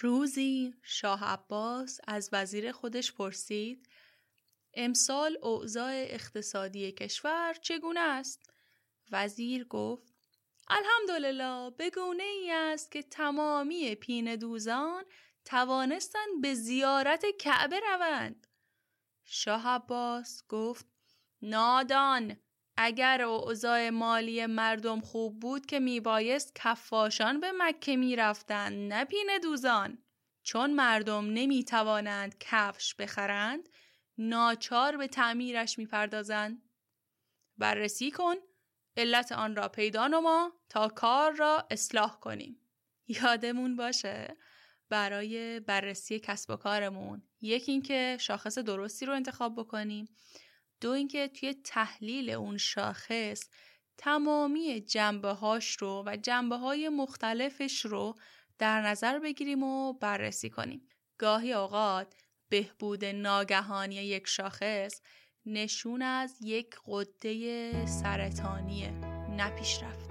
روزی شاه عباس از وزیر خودش پرسید امسال اوضاع اقتصادی کشور چگونه است؟ وزیر گفت الحمدلله به گونه ای است که تمامی پین دوزان توانستند به زیارت کعبه روند. شاه عباس گفت نادان اگر اوضاع مالی مردم خوب بود که میبایست کفاشان به مکه می‌رفتند نه پین دوزان. چون مردم نمی‌توانند کفش بخرند ناچار به تعمیرش می‌پردازند. بررسی کن علت آن را پیدا نما تا کار را اصلاح کنیم. یادمون باشه برای بررسی کسب و کارمون یکی اینکه شاخص درستی رو انتخاب بکنیم. دو اینکه توی تحلیل اون شاخص تمامی جنبه هاش رو و جنبه های مختلفش رو در نظر بگیریم و بررسی کنیم. گاهی اوقات بهبود ناگهانی یک شاخص نشون از یک قده سرطانیه نه.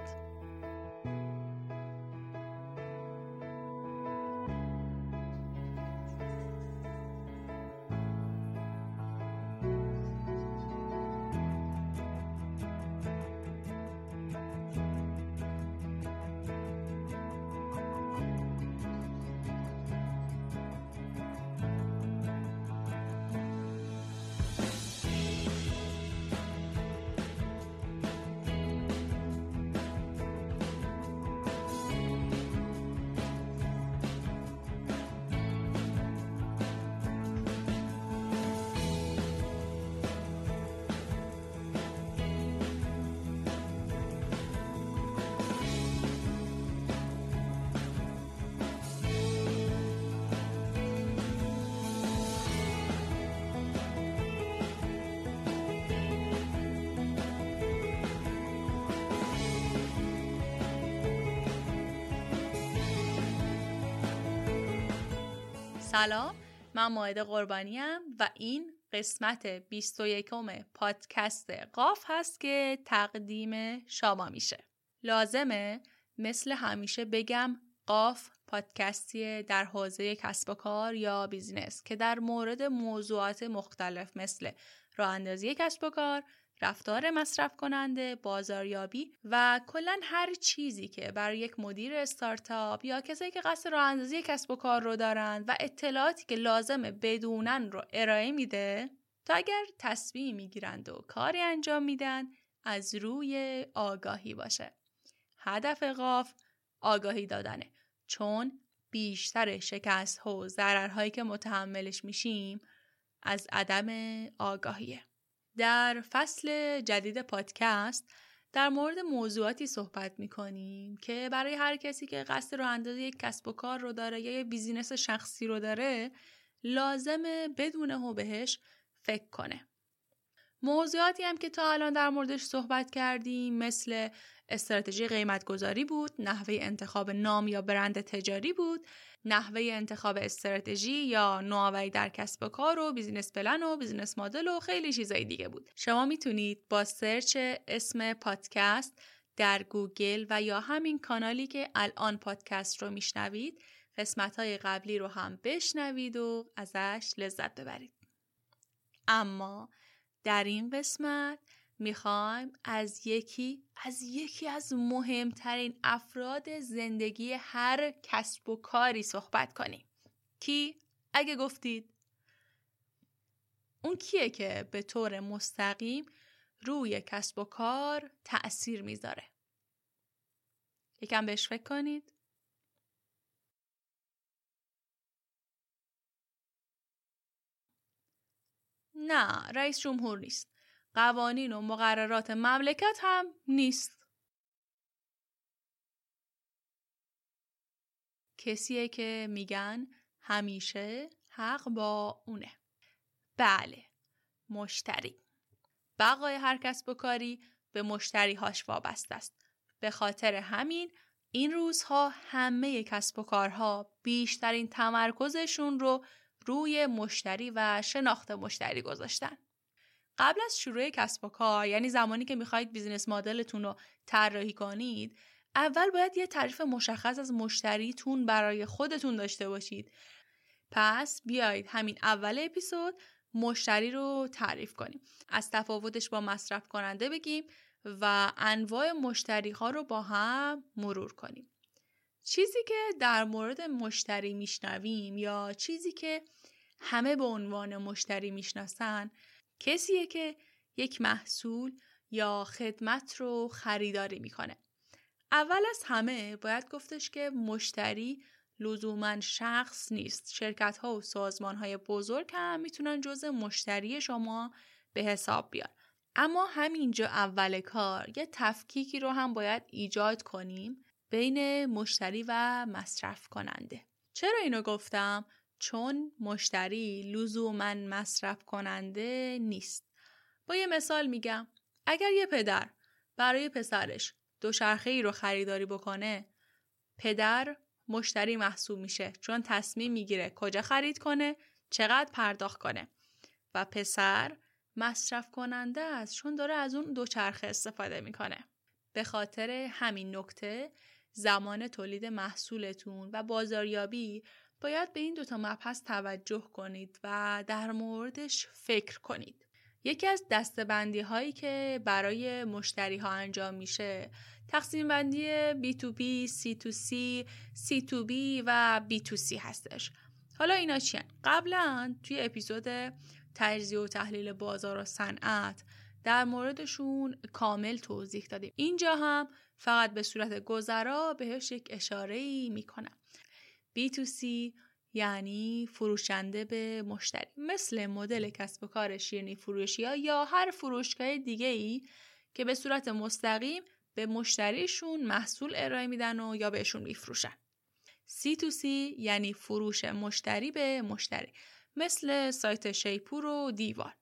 سلام من ماهده قربانیم و این قسمت 21 پادکست قاف هست که تقدیم شما میشه. لازمه مثل همیشه بگم قاف پادکستی در حوزه کسب و کار یا بیزینس که در مورد موضوعات مختلف مثل راه اندازی کسب و کار، رفتار مصرف کننده، بازاریابی و کلا هر چیزی که برای یک مدیر استارتاپ یا کسایی که قصد راه اندازی کسب و کار رو دارند و اطلاعاتی که لازمه بدونن رو ارائه میده تا اگر تصمیم می‌گیرند و کاری انجام میدن از روی آگاهی باشه. هدف قاف آگاهی دادنه چون بیشتر شکست و ضررهایی که متحملش میشیم از عدم آگاهیه. در فصل جدید پادکست در مورد موضوعاتی صحبت می کنیم که برای هر کسی که قصد رو اندازه یک کسب و کار رو داره یا یه بیزینس شخصی رو داره لازمه بدونه و بهش فکر کنه. موضوعاتی هم که تا الان در موردش صحبت کردیم مثل استراتژی قیمت گذاری بود، نحوه انتخاب نام یا برند تجاری بود، نحوه انتخاب استراتژی یا نوآوری در کسب و کار و business plan و business model و خیلی چیزای دیگه بود. شما می‌تونید با search اسم پادکست در گوگل و یا همین کانالی که الان پادکست رو میشنوید قسمت های قبلی رو هم بشنوید و ازش لذت ببرید. اما در این قسمت می‌خوایم از یکی از یکی از مهمترین افراد زندگی هر کسب و کاری صحبت کنیم. کی؟ اگه گفتید. اون کیه که به طور مستقیم روی کسب و کار تأثیر می‌ذاره؟ یکم بهش فکر کنید. نه رئیس جمهور نیست. قوانین و مقررات مملکت هم نیست. کسیه که میگن همیشه حق با اونه. بله، مشتری. بقای هر کسب و کاری به مشتری هاش وابسته است. به خاطر همین این روزها همه کسب و کارها بیشترین تمرکزشون رو روی مشتری و شناخت مشتری گذاشتن. قبل از شروع کسب و کار یعنی زمانی که می‌خواهید بیزینس مدلتون رو طراحی کنید اول باید یه تعریف مشخص از مشتریتون برای خودتون داشته باشید. پس بیایید همین اول اپیزود مشتری رو تعریف کنیم. از تفاوتش با مصرف کننده بگیم و انواع مشتری ها رو با هم مرور کنیم. چیزی که در مورد مشتری میشنویم یا چیزی که همه به عنوان مشتری می‌شناسن کسیه که یک محصول یا خدمت رو خریداری می‌کنه. اول از همه باید گفتش که مشتری لزوما شخص نیست. شرکت ها و سازمان های بزرگ هم می‌تونن جز مشتری شما به حساب بیان. اما همینجا اول کار یه تفکیکی رو هم باید ایجاد کنیم بین مشتری و مصرف کننده چرا اینو گفتم؟ چون مشتری لزوما مصرف کننده نیست. با یه مثال میگم. اگر یه پدر برای پسرش دوچرخه ای رو خریداری بکنه پدر مشتری محسوب میشه چون تصمیم می‌گیره کجا خرید کنه چقدر پرداخت کنه. و پسر مصرف کننده است چون داره از اون دوچرخه استفاده می‌کنه. به خاطر همین نکته زمان تولید محصولتون و بازاریابی باید به این دوتا مبحث توجه کنید و در موردش فکر کنید. یکی از دستبندی هایی که برای مشتری ها انجام میشه تقسیم بندی B2B, C2C, C2B و B2C هستش. حالا اینا چیان؟ قبلا توی اپیزود تجزیه و تحلیل بازار و صنعت در موردشون کامل توضیح دادیم. اینجا هم فقط به صورت گذرا بهش یک اشاره ای می‌کنم. B2C یعنی فروشنده به مشتری مثل مدل کسب و کار شیرنی فروشی ها یا هر فروشگاه دیگه ای که به صورت مستقیم به مشتریشون محصول ارائه میدن و یا بهشون میفروشن. C2C یعنی فروش مشتری به مشتری مثل سایت شیپور و دیوار.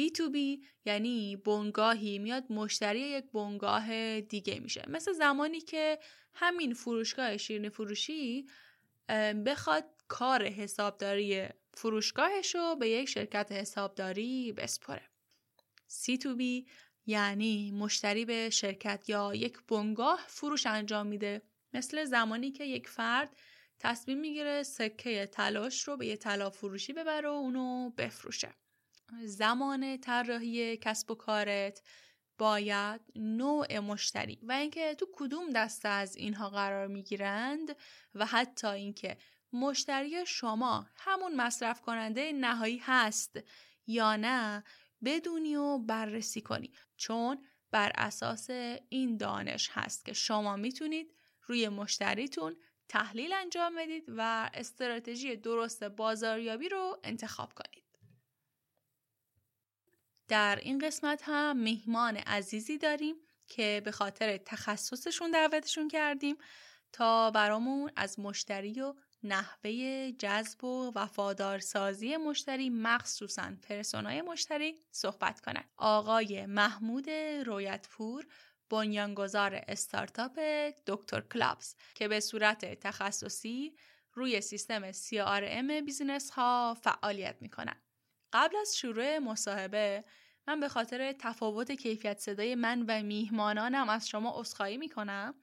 B2B یعنی بنگاهی میاد مشتری یک بنگاه دیگه میشه مثل زمانی که همین فروشگاه شیرین فروشی بخواد کار حسابداری فروشگاهش رو به یک شرکت حسابداری بسپره. C2B یعنی مشتری به شرکت یا یک بنگاه فروش انجام میده. مثل زمانی که یک فرد تصمیم می‌گیره سکه تلاش رو به یه طلا فروشی ببره و اونو بفروشه. زمان طراحی کسب و کارت باید نوع مشتری و اینکه تو کدوم دسته از اینها قرار می‌گیرند و حتی اینکه مشتری شما همون مصرف کننده نهایی هست یا نه بدونی و بررسی کنی چون بر اساس این دانش هست که شما می‌تونید روی مشتریتون تحلیل انجام بدید و استراتژی درست بازاریابی رو انتخاب کنید. در این قسمت هم میهمان عزیزی داریم که به خاطر تخصصشون دعوتشون کردیم تا برامون از مشتری و نحوه جذب و وفادارسازی مشتری مخصوصا persona ی مشتری صحبت کنند. آقای محمود رویتپور بنیانگذار استارتاپ دکتر کلابز که به صورت تخصصی روی سیستم CRM business ها فعالیت می قبل از شروع مصاحبه من به خاطر تفاوت کیفیت صدای من و میهمانانم از شما عذرخواهی می‌کنم.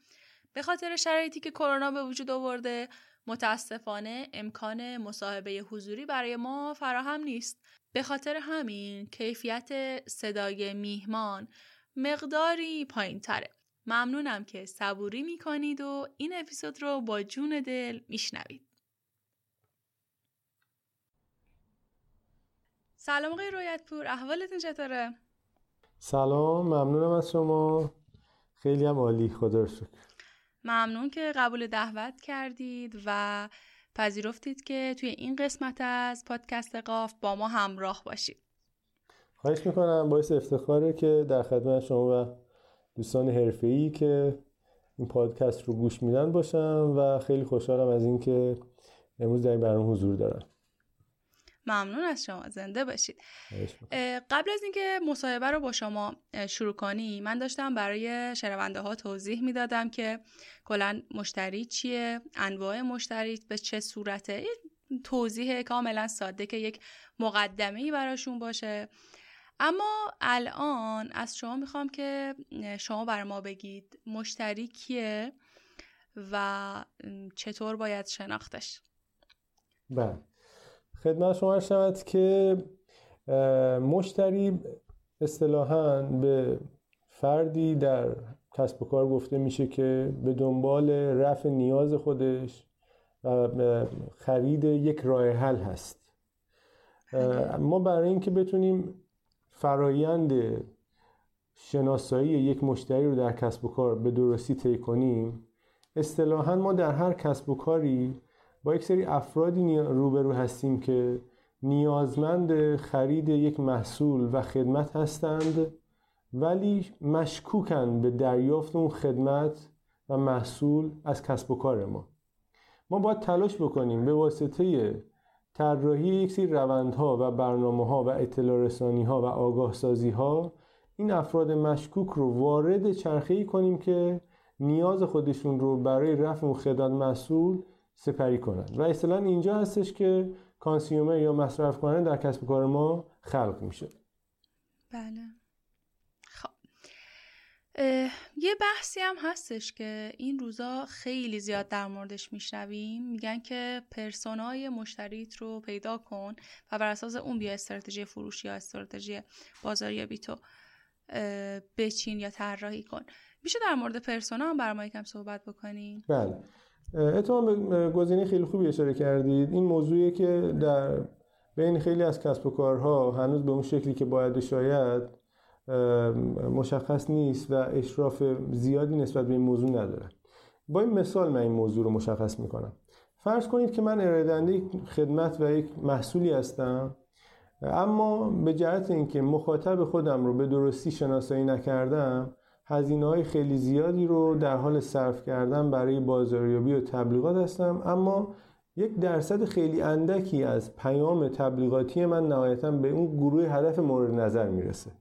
به خاطر شرایطی که کرونا به وجود آورده متاسفانه امکان مصاحبه حضوری برای ما فراهم نیست. به خاطر همین کیفیت صدای میهمان مقداری پایین تره ممنونم که صبوری می‌کنید و این اپیزود رو با جون دل میشنوید. سلام آقای رویتپور احوالتون چطوره؟ سلام ممنونم از شما. خیلی هم عالی خدا شکر. ممنون که قبول دعوت کردید و پذیرفتید که توی این قسمت از پادکست قاف با ما همراه باشید. خواهش می‌کنم باعث افتخاره که در خدمت شما و دوستان حرفه‌ای که این پادکست رو گوش میدن باشم و خیلی خوشحالم از اینکه امروز در این برنامه حضور دارم. ممنون از شما زنده باشید. قبل از اینکه مصاحبه رو با شما شروع کنی من داشتم برای شنونده ها توضیح می‌دادم که کلا مشتری چیه انواع مشتری به چه صورته. توضیح کاملا ساده که یک مقدمه ای براشون باشه. اما الان از شما می‌خوام که شما بر ما بگید مشتری کیه و چطور باید شناختش؟ بله. خدمت شما شود که مشتری اصطلاحا به فردی در کسب و کار گفته میشه که به دنبال رفع نیاز خودش و خرید یک راه حل هست. ما برای اینکه بتونیم فرایند شناسایی یک مشتری رو در کسب و کار به درستی طی کنیم اصطلاحا ما در هر کسب و کاری با یک سری افرادی روبرو هستیم که نیازمند خرید یک محصول و خدمت هستند ولی مشکوکن به دریافت اون خدمت و محصول از کسب و کار ما. ما باید تلاش بکنیم به واسطه طراحی یک سری روندها و برنامه ها و اطلاع رسانی ها و آگاه سازی ها این افراد مشکوک رو وارد چرخه ای کنیم که نیاز خودشون رو برای رفع اون خدمت محصول سپری کنند و اصطلاحا اینجا هستش که کانسیومر یا مصرف کننده در کسب کار ما خلق میشه. بله. خب. یه بحثی هم هستش که این روزا خیلی زیاد در موردش میشنویم. میگن که پرسونای مشتریت رو پیدا کن و بر اساس اون بیا استراتژی فروشی یا استراتژی بازاریابی تو بچین یا طراحی کن. میشه در مورد پرسونا هم برای ما یکم صحبت بکنیم بله. اتفاقا به گزینه خیلی خوبی اشاره کردید. این موضوعی که در بین خیلی از کسب و کارها هنوز به اون شکلی که باید شاید مشخص نیست و اشراف زیادی نسبت به این موضوع نداره. با این مثال من این موضوع رو مشخص می‌کنم. فرض کنید که من ارائه خدمت و یک محصولی هستم اما به جهت اینکه مخاطب خودم رو به درستی شناسایی نکردم هزینه های خیلی زیادی رو در حال صرف کردن برای بازاریابی و تبلیغات هستم اما یک درصد خیلی اندکی از پیام تبلیغاتی من نهایتا به اون گروه هدف مورد نظر می‌رسه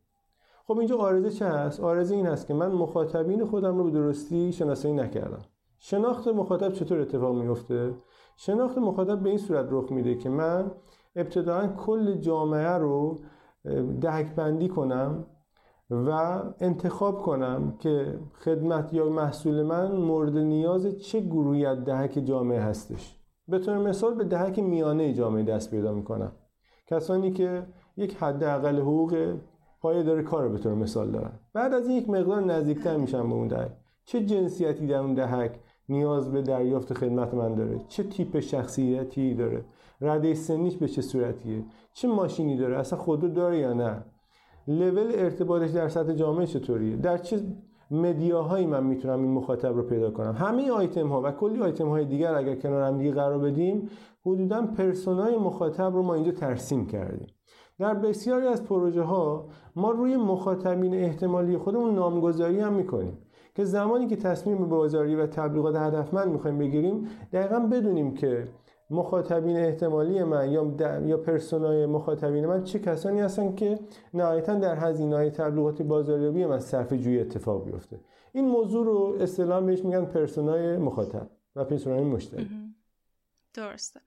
خب اینجا آرزه چه هست؟ آرزه این است که من مخاطبین خودم رو به درستی شناسایی نکردم شناخت مخاطب چطور اتفاق میفته؟ شناخت مخاطب به این صورت رخ میده که من ابتداعا کل جامعه رو دهک بندی کنم و انتخاب کنم که خدمت یا محصول من مورد نیاز چه گروهی از دهک جامعه هستش. به طور مثال به دهک میانه جامعه دست پیدا می‌کنم. کسانی که یک حداقل حقوق پایه داره کار به طور مثال دارن. بعد از این یک مقدار نزدیکتر میشم به اون دهک. چه جنسیتی در اون دهک نیاز به دریافت خدمت من داره؟ چه تیپ شخصیتی داره؟ رده سنیش به چه صورتیه؟ چه ماشینی داره؟ اصلا خودرو داره یا نه؟ لول ارتباطش در سطح جامعه چطوریه؟ در چه مدیاهایی من می‌تونم این مخاطب رو پیدا کنم؟ همه آیتم ها و کلی آیتم های دیگر اگر کنار هم دیگه قرار بدیم حدودا پرسونای مخاطب رو ما اینجا ترسیم کردیم. در بسیاری از پروژه ها ما روی مخاطبین احتمالی خودمون نامگذاری هم می‌کنیم که زمانی که تصمیم بازاری و تبلیغات هدفمند می‌خوایم بگیریم دقیقا بدونیم که مخاطبین احتمالی من یا یا پرسونای مخاطبین من چه کسانی هستن که نهایتا در هزینه های تبلیغاتی بازاریابی من صرف جوی اتفاق بیفته. این موضوع رو اصطلاح بهش میگن پرسونای مخاطب و پرسونای مشتری. درسته.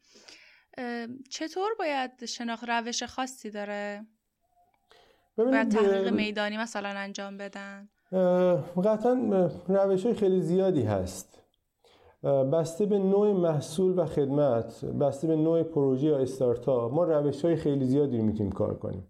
چطور باید شناخت روش خاصی داره؟ باید تحقیق میدانی مثلا انجام بدن؟ قطعا روش های خیلی زیادی هست. بسته به نوع محصول و خدمت بسته به نوع پروژه یا استارتاپ ما روش های خیلی زیادی رو می‌تونیم کار کنیم.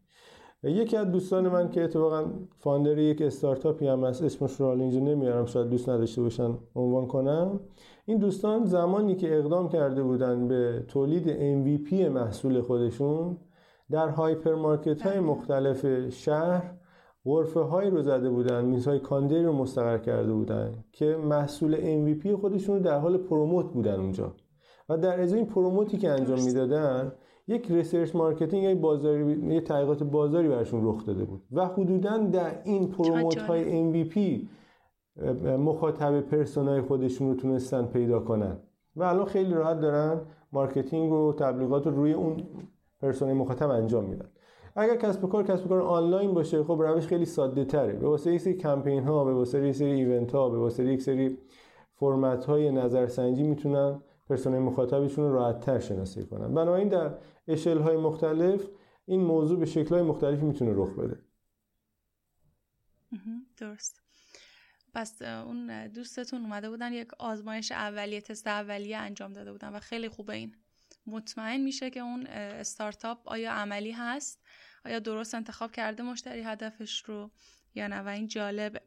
یکی از دوستان من که اتفاقا فاندر یک استارتاپی هم هست اسمش رو اینجا نمیارم شاید دوست نداشته باشن عنوان کنم. این دوستان زمانی که اقدام کرده بودن به تولید MVP محصول خودشون در hyper market های مختلف شهر غرفه هایی رو زده بودن میزهای کاندری رو مستقر کرده بودن که محصول MVP خودشون رو در حال promote بودن اونجا. و در ازای این promote ی که انجام می‌دادن یک research marketing یا بازاری یه تحقیقات بازاری برشون رخ داده بود. و حدودا در این promote های MVP مخاطب persona ی خودشون رو تونستن پیدا کنن. و الان خیلی راحت دارن marketing و تبلیغات رو روی اون persona ی مخاطب انجام میدن. اگر کسب کار کسب کار آنلاین باشه خب روش خیلی ساده تره. به واسطه یک سری کمپین ها به واسطه یک سری event ها به واسطه یک سری فرمت های نظرسنجی می‌تونن persona ی مخاطبشون رو راحت تر شناسایی کنن. بنابراین در اشل های مختلف این موضوع به شکل های مختلفی می‌تونه رخ بده. درست. پس اون دوستتون اومده بودن یک آزمایش اولیه تست اولیه انجام داده بودن و خیلی خوبه این. مطمئن میشه که اون استارتاپ آیا عملی هست؟ آیا درست انتخاب کرده مشتری هدفش رو یا نه؟ و این جالبه.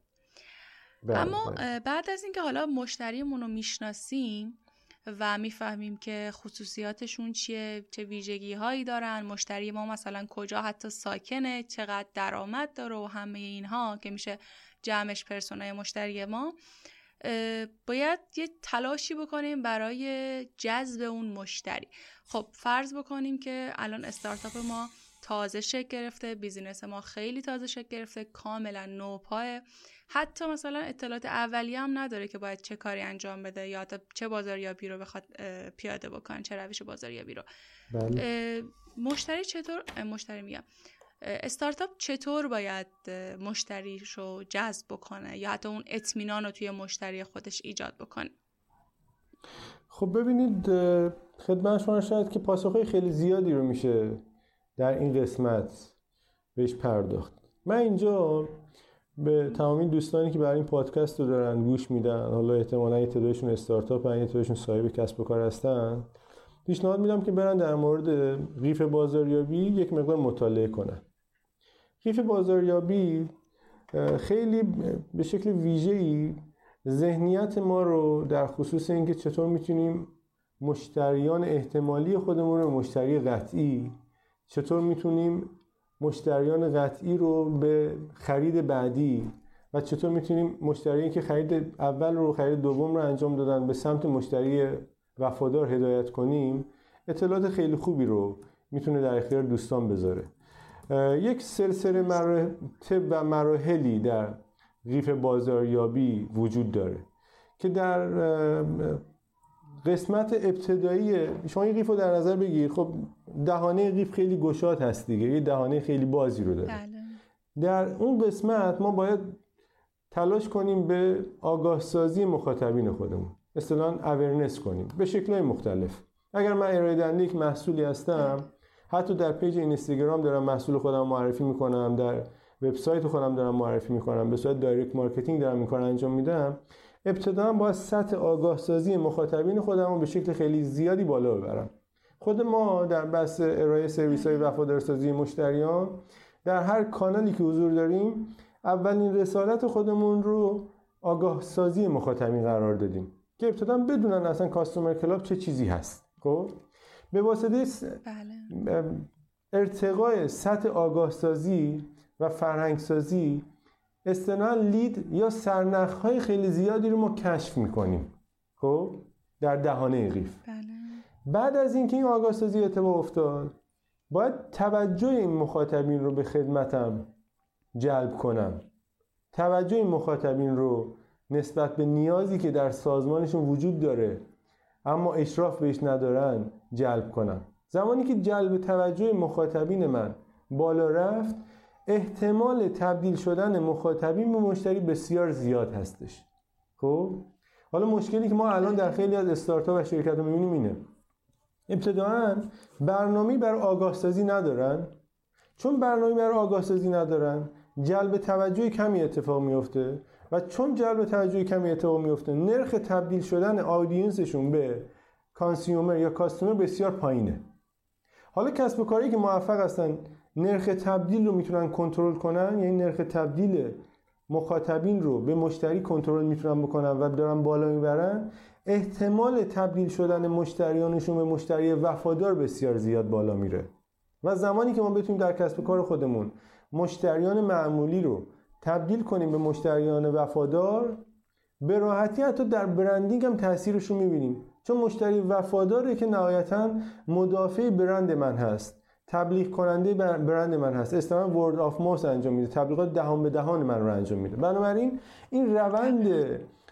بله، اما بله. بعد از اینکه حالا مشتریمون رو می‌شناسیم و می‌فهمیم که خصوصیاتشون چیه چه ویژگی هایی دارن مشتری ما مثلا کجا حتی ساکنه چقدر درآمد داره و همه اینها که میشه جمعش پرسونای مشتری ما باید یه تلاشی بکنیم برای جذب اون مشتری. خب فرض بکنیم که الان استارتاپ ما تازه شکل گرفته بیزینس ما خیلی تازه شکل گرفته کاملا نوپاه. حتی مثلا اطلاعات اولیه هم نداره که باید چه کاری انجام بده یا چه بازاریابی رو بخواد پیاده بکنه چه روش بازاریابی رو. بله. مشتری چطور؟ مشتری میگم. استارتاپ چطور باید مشتریش رو جذب بکنه؟ یا حتی اون اطمینان رو توی مشتری خودش ایجاد بکنه؟ خب ببینید خدمت شما شاید که پاسخهای خیلی زیادی رو میشه در این قسمت بهش پرداخت. من اینجا به تمامی دوستانی که برای این پادکست رو دارن گوش میدن حالا احتمالا یه تعدادشون استارتاپ هن یه تعدادشون صاحب کسب و کار هستن پیشنهاد میدم که برن در مورد قیف بازاریابی یک مقدار مطالعه کنن. قیف بازاریابی خیلی به شکل ویژه‌ای ذهنیت ما رو در خصوص اینکه چطور می‌تونیم مشتریان احتمالی خودمون رو مشتری قطعی چطور می‌تونیم مشتریان قطعی رو به خرید بعدی و چطور می‌تونیم مشتری که خرید اول رو خرید دوم رو انجام دادن به سمت مشتری وفادار هدایت کنیم اطلاعات خیلی خوبی رو می‌تونه در اختیار دوستان بذاره. یک سلسله مراتب و مراحلی در قیف بازاریابی وجود داره که در قسمت ابتدایی شما این قیف رو در نظر بگیر. خب دهانه قیف خیلی گشاد هست دیگه. یه دهانه خیلی بازی رو داره. بله. در اون قسمت ما باید تلاش کنیم به آگاه سازی مخاطبین خودمون. اصطلاحا awareness کنیم. به شکلهای مختلف. اگر من ارائه دهنده یک محصولی هستم حتی در page اینستاگرام دارم محصول خودم معرفی می‌کنم در وبسایت خودم دارم معرفی می‌کنم به صورت direct marketing دارم این کار انجام میدم. ابتدا با سطح آگاه سازی مخاطبین خودم رو به شکل خیلی زیادی بالا ببرم. خود ما در بحث ارائه سرویس های وفادارسازی مشتریان در هر کانالی که حضور داریم اولین رسالت خودمون رو آگاه سازی مخاطبین قرار دادیم که ابتدا بدونن اصلا کاستومر کلاب چه چیزی هست. خب؟ به واسطه بله. ارتقای سطح آگاه سازی و فرهنگ سازی استنان لید یا سرنخ های خیلی زیادی رو ما کشف می‌کنیم خب در دهانه قیف بله. بعد از اینکه این آگاه سازی اتفاق افتاد باید توجه این مخاطبین رو به خدمتم جلب کنم توجه این مخاطبین رو نسبت به نیازی که در سازمانشون وجود داره اما اشراف بهش ندارن جلب کنم. زمانی که جلب توجه مخاطبین من بالا رفت احتمال تبدیل شدن مخاطبین به مشتری بسیار زیاد هستش. خب؟ حالا مشکلی که ما الان در خیلی از استارتاپ و شرکت رو می‌بینیم اینه. ابتداعا برنامه بر آگاه سازی ندارن. چون برنامه بر آگاه سازی ندارن جلب توجه کمی اتفاق میفته و چون جلب توجه کمی اتفاق میفته نرخ تبدیل شدن آدینسشون به کانسیومر یا کاستومر بسیار پایینه. حالا کسب و کاری که موفق هستن نرخ تبدیل رو می‌تونن کنترل کنن یعنی نرخ تبدیل مخاطبین رو به مشتری کنترل می‌تونن بکنن و دارن بالا می‌برن احتمال تبدیل شدن مشتریانشون به مشتری وفادار بسیار زیاد بالا میره. و زمانی که ما بتونیم در کسب کار خودمون مشتریان معمولی رو تبدیل کنیم به مشتریان وفادار به راحتی حتی در برندینگ هم تاثیرش رو می‌بینیم. چون مشتری وفاداره که نهایتا مدافع برند من هست. تبلیغ کننده برند من هست. اصطلاحا ورد آف ماوس انجام میده. تبلیغات دهان به دهان من رو انجام میده. بنابراین این روند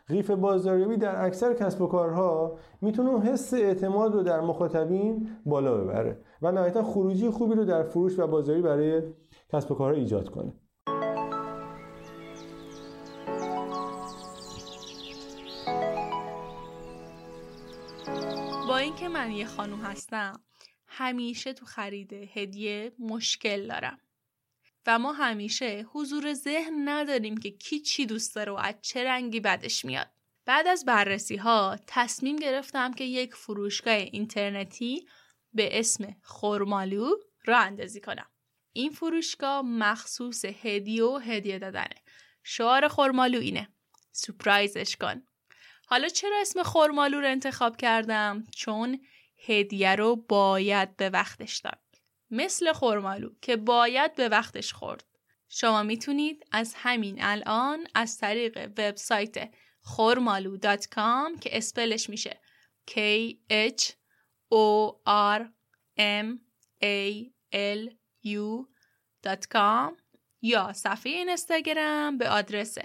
قیف بازاریابی در اکثر کسب و کارها می‌تونه حس اعتماد رو در مخاطبین بالا ببره و نهایتا خروجی خوبی رو در فروش و بازاری برای کسب و کارها ایجاد کنه. من یه خانوم هستم همیشه تو خرید هدیه مشکل دارم و ما همیشه حضور ذهن نداریم که کی چی دوست داره و از چه رنگی بدش میاد. بعد از بررسی ها تصمیم گرفتم که یک فروشگاه اینترنتی به اسم خورمالو را اندازی کنم. این فروشگاه مخصوص هدیه و هدیه دادنه. شعار خورمالو اینه. سپرایزش کن. حالا چرا اسم خورمالو رو انتخاب کردم؟ چون هدیه رو باید به وقتش داد. مثل خورمالو که باید به وقتش خورد. شما می‌تونید از همین الان از طریق وبسایت خورمالو.com که اسپلش میشه K H O R M A L U.com یا صفحه اینستاگرام به آدرس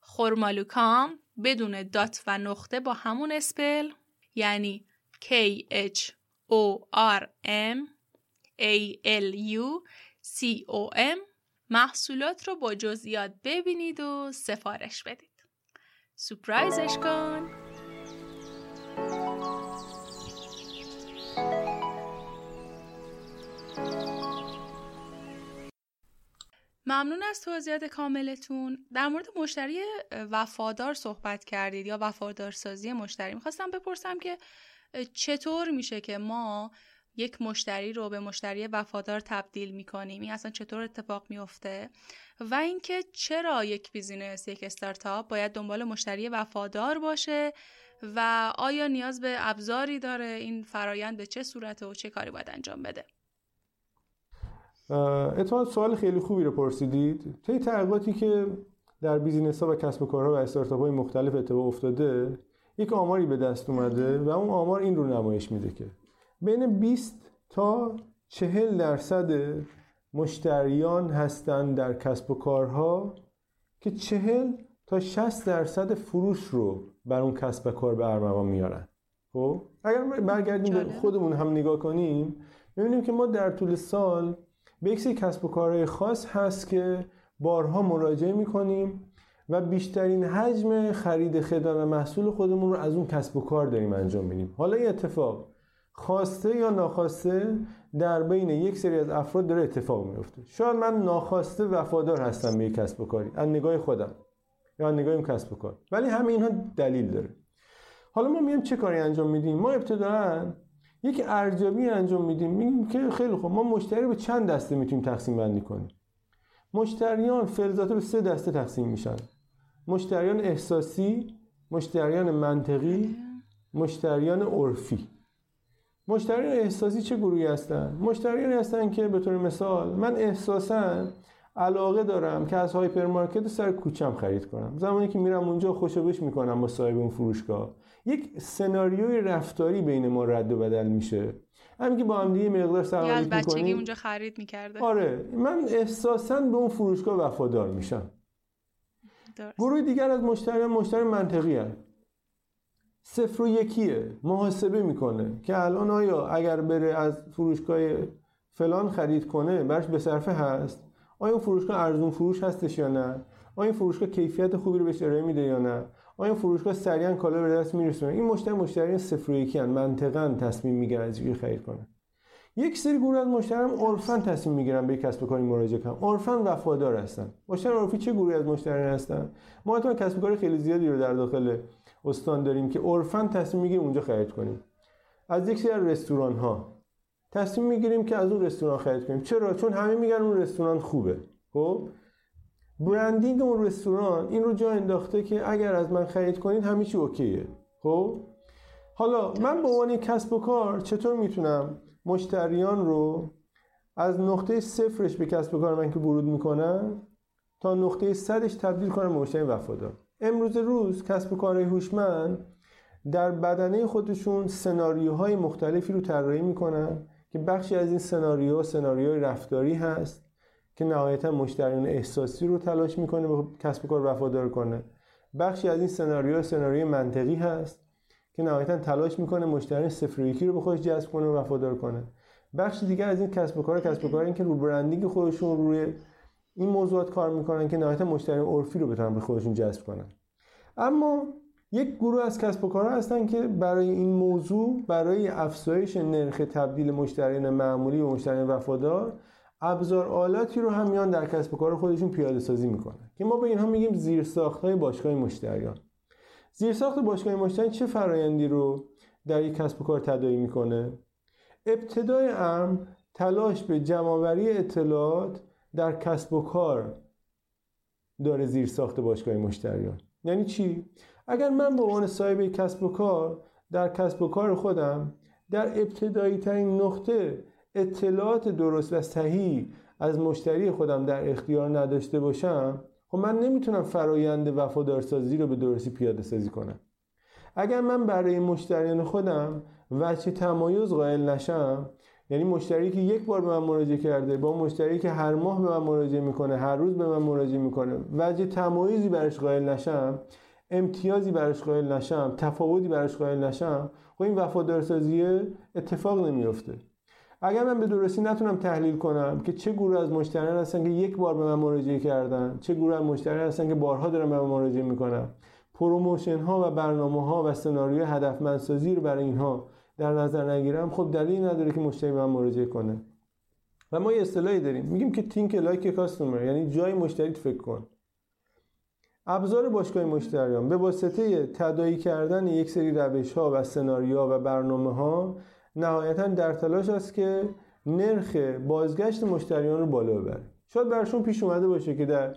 خورمالوکام بدون دات و نقطه با همون اسپل یعنی K H O R M A L U C O M محصولات رو با جزئیات ببینید و سفارش بدید. سپرایزش کن. ممنون از توضیحات کاملتون. در مورد مشتری وفادار صحبت کردید یا وفادارسازی مشتری می‌خواستم بپرسم که چطور میشه که ما یک مشتری رو به مشتری وفادار تبدیل می‌کنیم؟ این اصلا چطور اتفاق میفته و اینکه چرا یک بیزینس یک استارتاپ باید دنبال مشتری وفادار باشه و آیا نیاز به ابزاری داره؟ این فرایند به چه صورته و چه کاری باید انجام بده؟ اتفاقا سوال خیلی خوبی رو پرسیدید. طی تحقیقاتی که در بیزینس ها و کسب و کارها و استارتاپ های مختلف اتفاق افتاده یک آماری به دست اومده و اون آمار این رو نمایش میده که بین 20 تا 40 درصد مشتریان هستند در کسب و کارها که 40 تا 60 درصد فروش رو بر اون کسب و کار به ارمغان میارن. خب اگر برگردیم به خودمون هم نگاه کنیم می‌بینیم که ما در طول سال به یک کسب و کارهای خاص هست که بارها مراجعه می‌کنیم و بیشترین حجم خرید خدمات و محصول خودمون رو از اون کسب و کار داریم انجام میدیم. حالا این اتفاق خواسته یا ناخواسته در بین یک سری از افراد داره اتفاق میفته شاید من ناخواسته وفادار هستم به یک کسب و کاری از نگاه خودم یا از نگاه کسب و کار. ولی همه اینها دلیل داره. حالا ما میایم چه کاری انجام میدیم؟ ما ابتداعا یک ارزیابی انجام میدیم میگیم که خیلی خوب ما مشتری به چند دسته می‌تونیم تقسیم بندی کنیم؟ مشتریان فلزاته به سه دسته تقسیم میشن. مشتریان احساسی مشتریان منطقی مشتریان عرفی. مشتریان احساسی چه گروهی هستن؟ مشتریان هستن که به طور مثال من احساسا علاقه دارم که از هایپرمارکت سر کوچم خرید کنم. زمانی که میرم اونجا خوشبش می‌کنم با صاحب اون فروشگاه. یک سناریوی رفتاری بین ما رد و بدل میشه. همین که با هم دیگه مقدار سرمایه می‌کنیم. بچگی اونجا خرید می‌کرده. آره من احساسا به اون فروشگاه وفادار میشم. گروه دیگر از مشتریان مشتری منطقی هست صفر و یکیه محاسبه می‌کنه که الان آیا اگر بره از فروشگاه فلان خرید کنه برش به صرفه هست؟ آیا اون فروشگاه ارزون فروش هستش یا نه؟ آیا این فروشگاه کیفیت خوبی رو بهش ارائه میده یا نه؟ آیا فروشگاه سریعا کالا به دست میرسونه؟ این مشتری مشتری صفر و یکی هن. منطقا تصمیم می‌گیرن از خرید کنن. یک سری گروه از مشتریان عرفا تصمیم می‌گیرن به کسب و کاری مراجعه کنن. عرفا وفادار هستن. مشتری عرفی چه گروهی از مشتریان هستن؟ ما تو کسب و کار خیلی زیادی رو در داخل استان داریم که عرفا تصمیم می‌گیریم اونجا خرید کنیم. از یک سری رستوران ها تصمیم می‌گیریم که از اون رستوران خرید کنیم. چرا؟ چون همه میگن اون رستوران خوبه. خب؟ برندینگ اون رستوران این رو جا انداخته که اگر از من خرید کنید همه چی اوکیه. خب؟ حالا من به عنوان کسب و کار چطور می‌تونم مشتریان رو از نقطه صفرش به کسب و کار من که ورود می‌کنن تا نقطه صدش تبدیل کنم به مشتری وفادار؟ امروز روز کسب و کارهای هوشمند در بدنه خودشون سناریوهای مختلفی رو طراحی می‌کنن که بخشی از این سناریو سناریوهای رفتاری هست. که نهایتا مشتریان احساسی رو تلاش می‌کنه به کسب و کار وفادار کنه. بخشی از این سناریو سناریوی منطقی هست که نهایتا تلاش می‌کنه مشتری صفر یکی رو به خودش جذب کنه و وفادار کنه. بخش دیگر از این کسب و کار کسب و کار این که رو برندینگ خودشون روی این موضوعات کار می‌کنن که نهایتا مشتری عرفی رو بتونن به خودشون جذب کنن. اما یک گروه از کسب و کارها هستن که برای این موضوع برای افزایش نرخ تبدیل مشتریان معمولی و مشتریان وفادار ابزار آلاتی رو هم میان در کسب و کار خودشون پیاده سازی می‌کنن که ما به اینها میگیم زیرساخت های باشگاه مشتریان. زیرساخت باشگاه مشتریان چه فرایندی رو در یک کسب و کار تداعی می‌کنه؟ ابتدای امر تلاش به جمعآوری اطلاعات در کسب و کار داره زیر ساخت باشگاه مشتریان. یعنی چی؟ اگر من به عنوان صاحب کسب و کار در کسب و کار خودم در ابتدایی ترین نقطه اطلاعات درست و صحیح از مشتری خودم در اختیار نداشته باشم خب من نمی‌تونم فرایند وفادارسازی رو به درستی پیاده سازی کنم. اگر من برای مشتریان خودم وجه تمایز قائل نشم یعنی مشتری که یک بار به من مراجعه کرده با مشتری که هر ماه به من مراجعه می‌کنه هر روز به من مراجعه می‌کنه وجه تمایزی برش قائل نشم امتیازی برش قائل نشم تفاوتی برش قائل نشم خب این وفادارسازی اتفاق نمیفته اگر من به درستی نتونم تحلیل کنم که چه گروه از مشتریان هستن که یک بار به من مراجعه کردن چه گروه از مشتریان هستن که بارها دارن به من مراجعه می‌کنن. promotion ها و برنامه ها و سناریوی هدفمندسازی رو برای اینها در نظر نگیرم خب دلیل نداره که مشتری من مراجعه کنه. و ما یه اصطلاحی داریم. میگیم که think like customer یعنی جای مشتری فکر کن. ابزار باشگاه مشتریان. به واسطه تدایی کردن یک سری روش ها و سناریوها و برنامه ها نهایتا در تلاش است که نرخ بازگشت مشتریان رو بالا ببره. شاید برشون پیش اومده باشه که در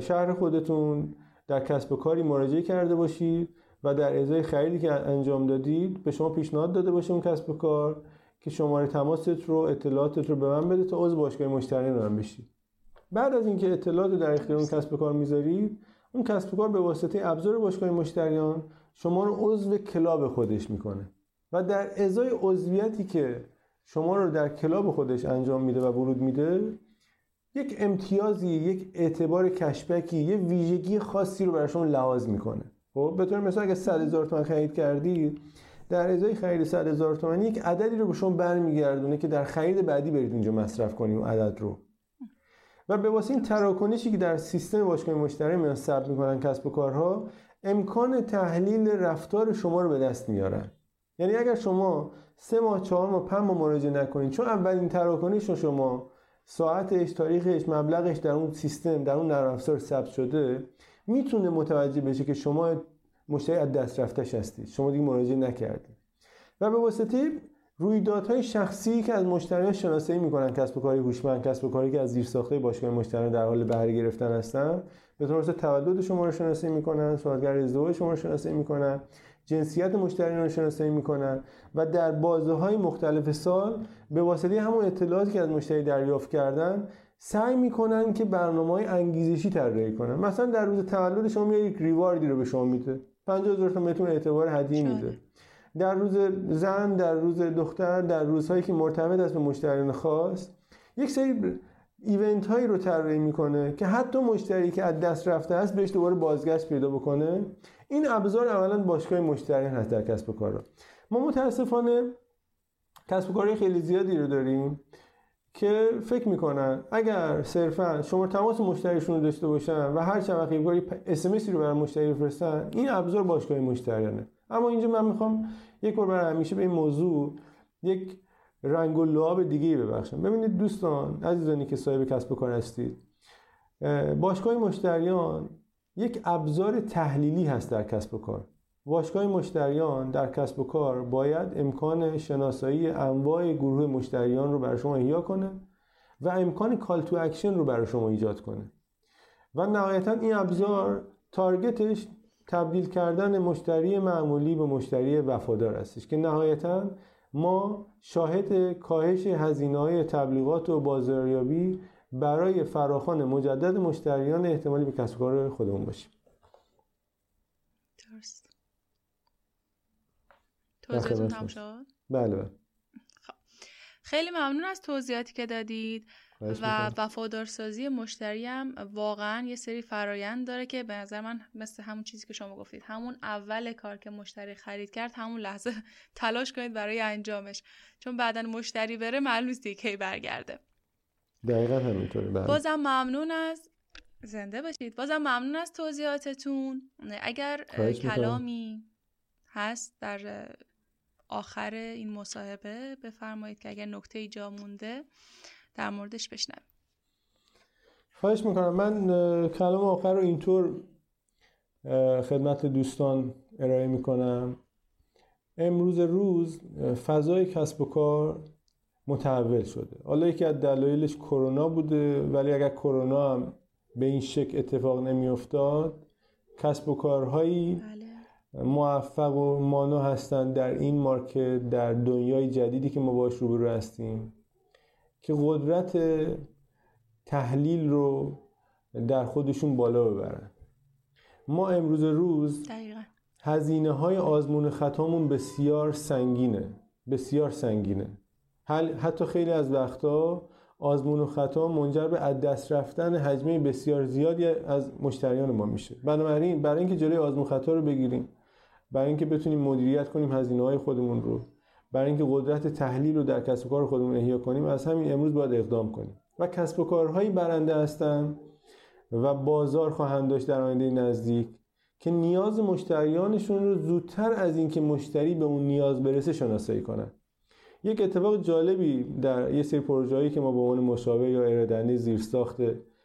شهر خودتون در کسب و کاری مراجعه کرده باشید و در ازای خریدی که انجام دادید به شما پیشنهاد داده باشه اون کسب و کار که شماره تماست رو اطلاعاتت رو به من بده تا عضو باشگاه مشتری من بشید بعد از اینکه اطلاعات در اختیار اون کسب و کار می‌ذارید اون کسب و کار به واسطه ابزار باشگاه مشتریان شما رو عضو کلاب خودش می‌کنه. و در ازای عضویتی که شما رو در کلاب خودش انجام میده و ورود میده یک امتیازی یک اعتبار کشبکی یه ویژگی خاصی رو برای شما لحاظ می‌کنه. خب به طور مثال اگه 100 هزار تومان خرید کردید در ازای خرید 100 هزار تومان یک عددی رو به شما برمیگردونه که در خرید بعدی برید اونجا مصرف کنید اون عدد رو. و به واسه این تراکنشی که در سیستم باشگاه مشتری میان ثبت می‌کنن کسب و کارها امکان تحلیل رفتار شما رو به دست میارن. یعنی اگر شما سه ماه چهار ماه پنج ماه مراجعه نکنید چون اولین تراکنش شما ساعتش تاریخش مبلغش در اون سیستم در اون نرم افزار ثبت شده می‌تونه متوجه بشه که شما مشتری از دست رفتش هستید. شما دیگه مراجعه نکردید. و به واسطه رویدادهای شخصی که از مشتریان شناسایی می‌کنن کسب و کاری هوشمند کسب و کاری که از زیرساخته باشگاه مشتریان در حال بهره گرفتن هستن به طور تولد شما رو شناسایی می‌کنن سالگرد ازدواج شما رو شناسایی می‌کنن. جنسیت مشتریان رو شناسایی می‌کنن و در بازه های مختلف سال به واسطه همون اطلاعاتی که از مشتری دریافت کردن سعی می‌کنن که برنامه های انگیزشی طراحی کنن. مثلا در روز تولد شما یک ریواردی رو به شما میده. 50 هزار تومان بهتون اعتبار هدیه میده. در روز زن در روز دختر در روزهایی که مرتبط است به مشتریان خاص یک سری ایونت هایی رو طراحی می‌کنه که حتی مشتری که از دست رفته است بهش دوباره بازگشت پیدا بکنه. این ابزار اولا باشگاه مشتریان هست در کسب و کار ما متاسفانه کسب و کارهای خیلی زیادی رو داریم که فکر می‌کنن اگر صرفا شما تماس مشتریشون رو داشته باشن و هر چند وقت یک اس رو برای مشتری بفرستن این ابزار باشگاه مشتریانه. اما اینجا من می‌خوام یک بار برای همیشه به این موضوع یک رنگ و لعاب دیگه ببخشم ببینید دوستان عزیزانی که صاحب کسب و کار هستید باشگاه مشتریان یک ابزار تحلیلی هست در کسب و کار. باشگاه مشتریان در کسب و کار باید امکان شناسایی انواع گروه مشتریان رو برای شما مهیا کنه و امکان call to action رو برای شما ایجاد کنه. و نهایتا این ابزار target ش تبدیل کردن مشتری معمولی به مشتری وفادار هستش که نهایتا ما شاهد کاهش هزینه های تبلیغات و بازاریابی برای فراخان مجدد مشتریان احتمالی به کسب کار خودمون باشیم درست توضیحتون شد؟ بله, بله. خب. خیلی ممنون از توضیحاتی که دادید و وفادارسازی مشتری هم واقعا یه سری فرایند داره که به نظر من مثل همون چیزی که شما گفتید همون اول کار که مشتری خرید کرد همون لحظه تلاش کنید برای انجامش. چون بعدا مشتری بره معلوم نیست کی برگرده. دقیقا همینطوره بله. بازم ممنون از زنده باشید. بازم ممنون از توضیحاتتون. اگر کلامی هست در آخر این مصاحبه بفرمایید که اگر نکته جا مونده در موردش بشنویم. خواهش می‌کنم. من کلام آخر رو اینطور خدمت دوستان ارائه می‌کنم. امروز روز فضای کسب و کار متحول شده. حالا یکی از دلایلش کرونا بوده ولی اگر کرونا هم به این شکل اتفاق نمیافتاد کسب و کارهایی بله. موفق و مانا هستند در این مارکت در دنیای جدیدی که ما باش روبرو هستیم. که قدرت تحلیل رو در خودشون بالا ببرن. ما امروز روز هزینه های آزمون خطامون بسیار سنگینه بسیار سنگینه. حتی خیلی از وقتا آزمون و خطا منجر به از دست رفتن حجمه بسیار زیادی از مشتریان ما میشه. بنابراین برای اینکه جلوی آزمون خطا رو بگیریم برای اینکه بتونیم مدیریت کنیم هزینه های خودمون رو برای اینکه قدرت تحلیل رو در کسب و کار خودمون احیا کنیم از همین امروز باید اقدام کنیم. و کسب و کارهایی برنده هستن و بازار خواهند داشت در آینده نزدیک که نیاز مشتریانشون رو زودتر از اینکه مشتری به اون نیاز برسه شناسایی کنن. یک اتفاق جالبی در یه سری پروژه‌ای که ما به عنوان مشاور یا ارادنده زیرساخت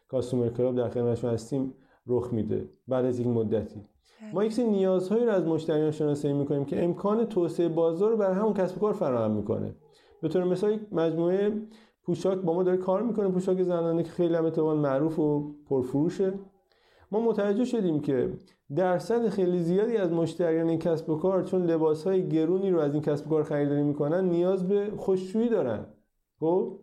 کاستومر کلاب در خدمتشون هستیم رخ میده بعد از یک مدتی. ما یک سری نیازهایی رو از مشتریان شناسایی می‌کنیم که امکان توسعه بازار رو برای همون کسب و کار فراهم می‌کنه. به طور مثال یک مجموعه پوشاک با ما داره کار می‌کنه پوشاک زنانه که خیلی هم اتفاقا معروف و پرفروشه. ما متوجه شدیم که درصد خیلی زیادی از مشتریان این کسب و کار چون لباس های گرونی رو از این کسب و کار خریداری می‌کنن نیاز به خوششویی دارن. خب؟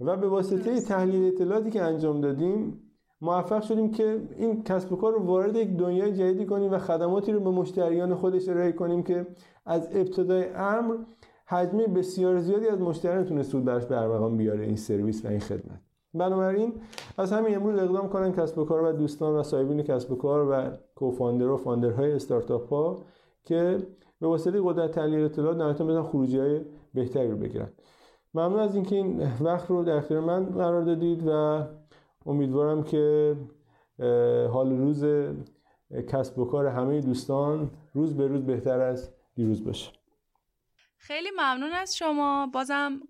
و به واسطه تحلیل اطلاعاتی که انجام دادیم موفق شدیم که این کسب و کار رو وارد یک دنیای جدیدی کنیم و خدماتی رو به مشتریان خودش ارائه کنیم که از ابتدای امر حجم بسیار زیادی از مشتریان تونست سود براش به بیاره این سرویس و این خدمت. بنابراین از همین امروز اقدام کنن کسب و کار و دوستان و صاحبین کسب و کار و کوفاندر و فاندرهای استارتاپ ها که به واسطه قدرت تحلیل اطلاعات نهایتا بزن خروجی های بهتری رو بگیرن. ممنون از اینکه این وقت رو در اختیار من قرار دادید و امیدوارم که حال روز کسب و کار همه دوستان روز به روز بهتر از دیروز باشه. خیلی ممنون از شما. بازم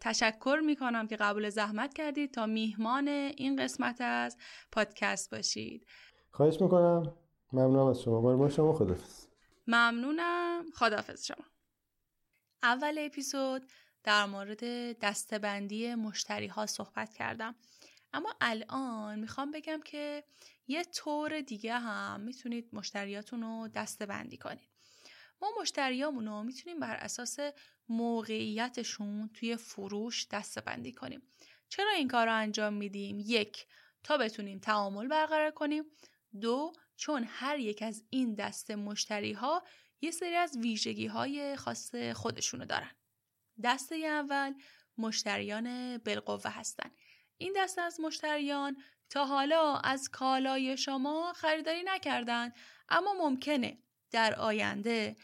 تشکر می‌کنم که قبول زحمت کردید تا میهمان این قسمت از پادکست باشید. خواهش می‌کنم. ممنونم از شما. بار شما خدافز ممنونم. خدافز شما. اول اپیزود در مورد دستبندی مشتری ها صحبت کردم. اما الان می‌خوام بگم که یه طور دیگه هم می‌تونید مشتریاتون رو دستبندی کنید. ما مشتریامون رو می‌تونیم بر اساس موقعیتشون توی فروش دسته بندی کنیم. چرا این کار رو انجام میدیم؟ یک تا بتونیم تعامل برقرار کنیم. دو چون هر یک از این دسته مشتری ها یه سری از ویژگی های خاص خودشونو دارن. دسته اول مشتریان بالقوه هستن. این دسته از مشتریان تا حالا از کالای شما خریداری نکردن اما ممکنه در آینده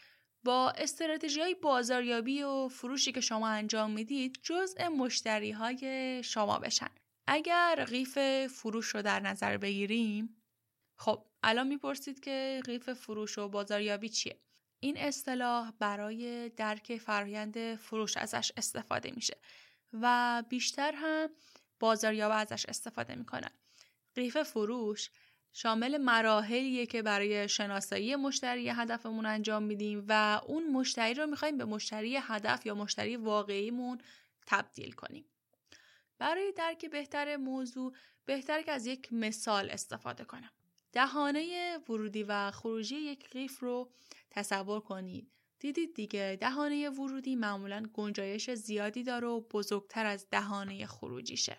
با استراتژی های بازاریابی و فروشی که شما انجام می‌دید جزء مشتری های شما بشن. اگر قیف فروش رو در نظر بگیریم خب الان می‌پرسید که قیف فروش و بازاریابی چیه؟ این اصطلاح برای درک فرایند فروش ازش استفاده میشه و بیشتر هم بازاریاب ازش استفاده می‌کنن قیف فروش شامل مراحلیه که برای شناسایی مشتری هدفمون انجام میدیم و اون مشتری رو می‌خوایم به مشتری هدف یا مشتری واقعیمون تبدیل کنیم. برای درک بهتر موضوع بهتر که از یک مثال استفاده کنم. دهانه ورودی و خروجی یک قیف رو تصور کنید. دیدید دیگه دهانه ورودی معمولا گنجایش زیادی داره و بزرگتر از دهانه خروجیشه.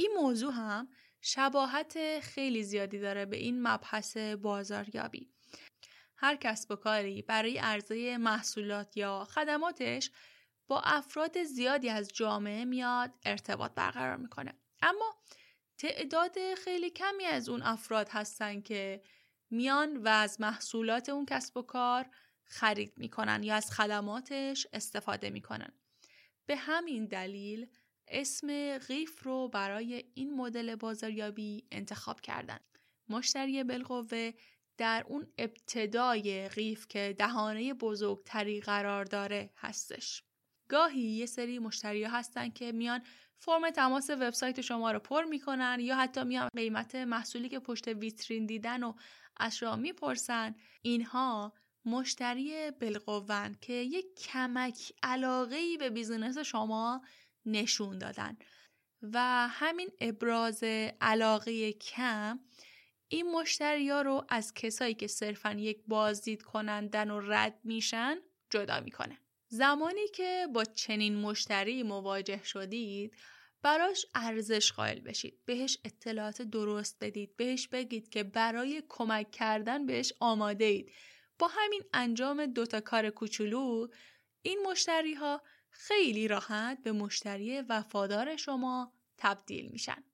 این موضوع هم شباهت خیلی زیادی داره به این مبحث بازاریابی. هر کسب و کاری برای عرضه محصولات یا خدماتش با افراد زیادی از جامعه میاد ارتباط برقرار می‌کنه. اما تعداد خیلی کمی از اون افراد هستن که میان و از محصولات اون کسب و کار خرید می‌کنن یا از خدماتش استفاده می‌کنن. به همین دلیل اسم قیف رو برای این مدل بازاریابی انتخاب کردن. مشتری بالقوه در اون ابتدای قیف که دهانه بزرگتری قرار داره هستش. گاهی یه سری مشتری هستن که میان فرم تماس وبسایت شما رو پر می‌کنن یا حتی میان قیمت محصولی که پشت ویترین دیدن و از شما می‌پرسن اینها مشتری بلقوون که یک کمک علاقه به بیزینس شما نشون دادن. و همین ابراز علاقه کم این مشتری ها رو از کسایی که صرفا یک بازدید کنندن و رد میشن جدا می‌کنه. زمانی که با چنین مشتری مواجه شدید براش ارزش قائل بشید. بهش اطلاعات درست بدید. بهش بگید که برای کمک کردن بهش آماده اید با همین انجام دوتا کار کوچولو این مشتری ها خیلی راحت به مشتری وفادار شما تبدیل میشن.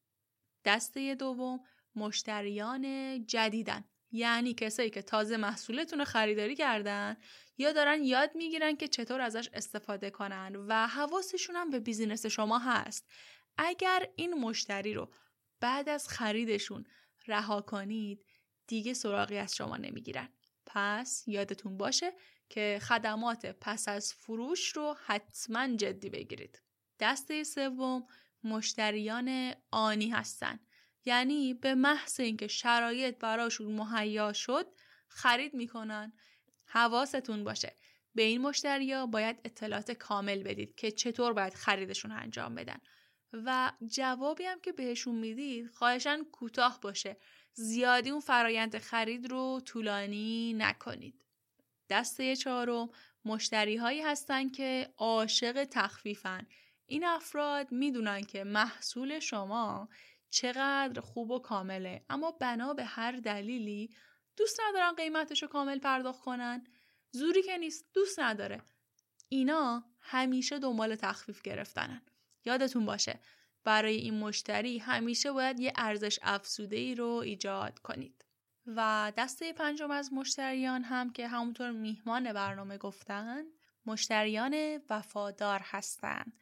دسته دوم مشتریان جدیدن. یعنی کسایی که تازه محصولتون رو خریداری کردن یا دارن یاد می‌گیرن که چطور ازش استفاده کنن و حواسشون هم به بیزینس شما هست. اگر این مشتری رو بعد از خریدشون رها کنید دیگه سراغی از شما نمی‌گیرن. پس یادتون باشه که خدمات پس از فروش رو حتما جدی بگیرید. دسته سوم مشتریان آنی هستن. یعنی به محض اینکه شرایط براشون مهیا شد خرید می‌کنن. حواستون باشه. به این مشتریا باید اطلاعات کامل بدید که چطور باید خریدشون انجام بدن. و جوابی هم که بهشون می‌دید خواهشن کوتاه باشه. زیادی اون فرایند خرید رو طولانی نکنید. دسته چهارم مشتری هایی هستن که عاشق تخفیفن. این افراد می‌دونن که محصول شما چقدر خوب و کامله اما بنا به هر دلیلی دوست ندارن قیمتش رو کامل پرداخت کنن. زوری که نیست دوست نداره. اینا همیشه دنبال تخفیف گرفتنن. یادتون باشه برای این مشتری همیشه باید یه ارزش افزوده ای رو ایجاد کنید. و دسته پنجم از مشتریان هم که همونطور میهمان برنامه گفتن مشتریان وفادار هستند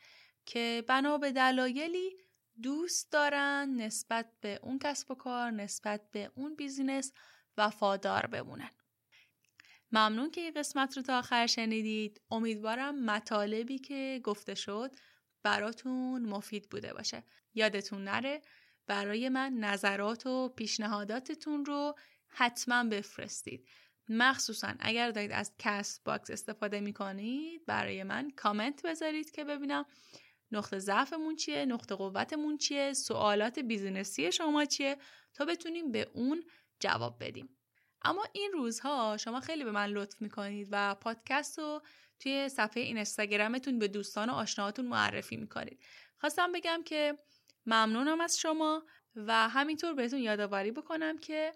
که بنا به دلایلی دوست دارن نسبت به اون کسب و کار نسبت به اون بیزینس وفادار بمونن. ممنون که این قسمت رو تا آخر شنیدید. امیدوارم مطالبی که گفته شد براتون مفید بوده باشه. یادتون نره برای من نظرات و پیشنهاداتتون رو حتما بفرستید. مخصوصا اگر دارید از کست باکس استفاده می کنید برای من کامنت بذارید که ببینم نقطه ضعفمون چیه نقطه قوتمون چیه سوالات business ی شما چیه تا بتونیم به اون جواب بدیم. اما این روزها شما خیلی به من لطف می‌کنید و پادکست رو توی صفحه اینستاگرامتون به دوستان و آشناهاتون معرفی می‌کنید. خواستم بگم که ممنونم از شما و همینطور بهتون یادآوری بکنم که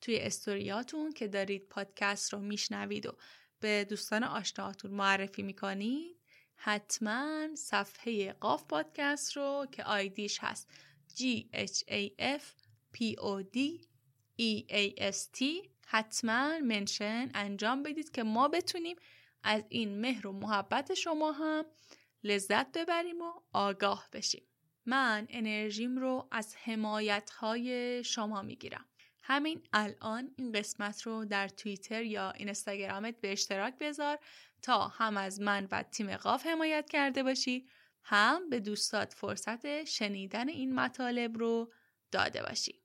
توی استوریاتون که دارید پادکست رو میشنوید و به دوستان آشناهاتون معرفی می‌کنید حتما صفحه قاف پادکست رو که آیدیش هست G H A F P O D E A S T حتما منشن انجام بدید که ما بتونیم از این مهر و محبت شما هم لذت ببریم و آگاه بشیم. من انرژیم رو از حمایت های شما می‌گیرم. همین الان این قسمت رو در توییتر یا اینستاگرامت به اشتراک بذار تا هم از من و تیم قاف حمایت کرده باشی هم به دوستات فرصت شنیدن این مطالب رو داده باشی.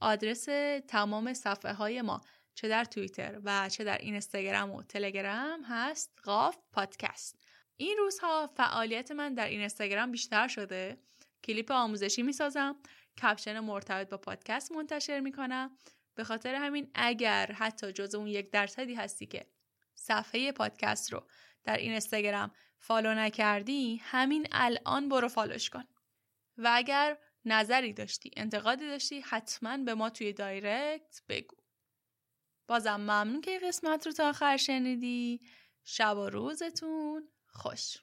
آدرس تمام صفحه های ما چه در توییتر و چه در اینستاگرام و تلگرام هست قاف پادکست. این روزها فعالیت من در اینستاگرام بیشتر شده. کلیپ آموزشی می‌سازم. caption مرتبط با پادکست منتشر می‌کنم. به خاطر همین اگر حتی جزء اون یک درصدی هستی که صفحه پادکست رو در اینستاگرام follow نکردی همین الان برو follow ش کن. و اگر نظری داشتی انتقادی داشتی حتما به ما توی direct بگو. بازم ممنون که قسمت رو تا آخر شنیدی. شب و روزتون خوش.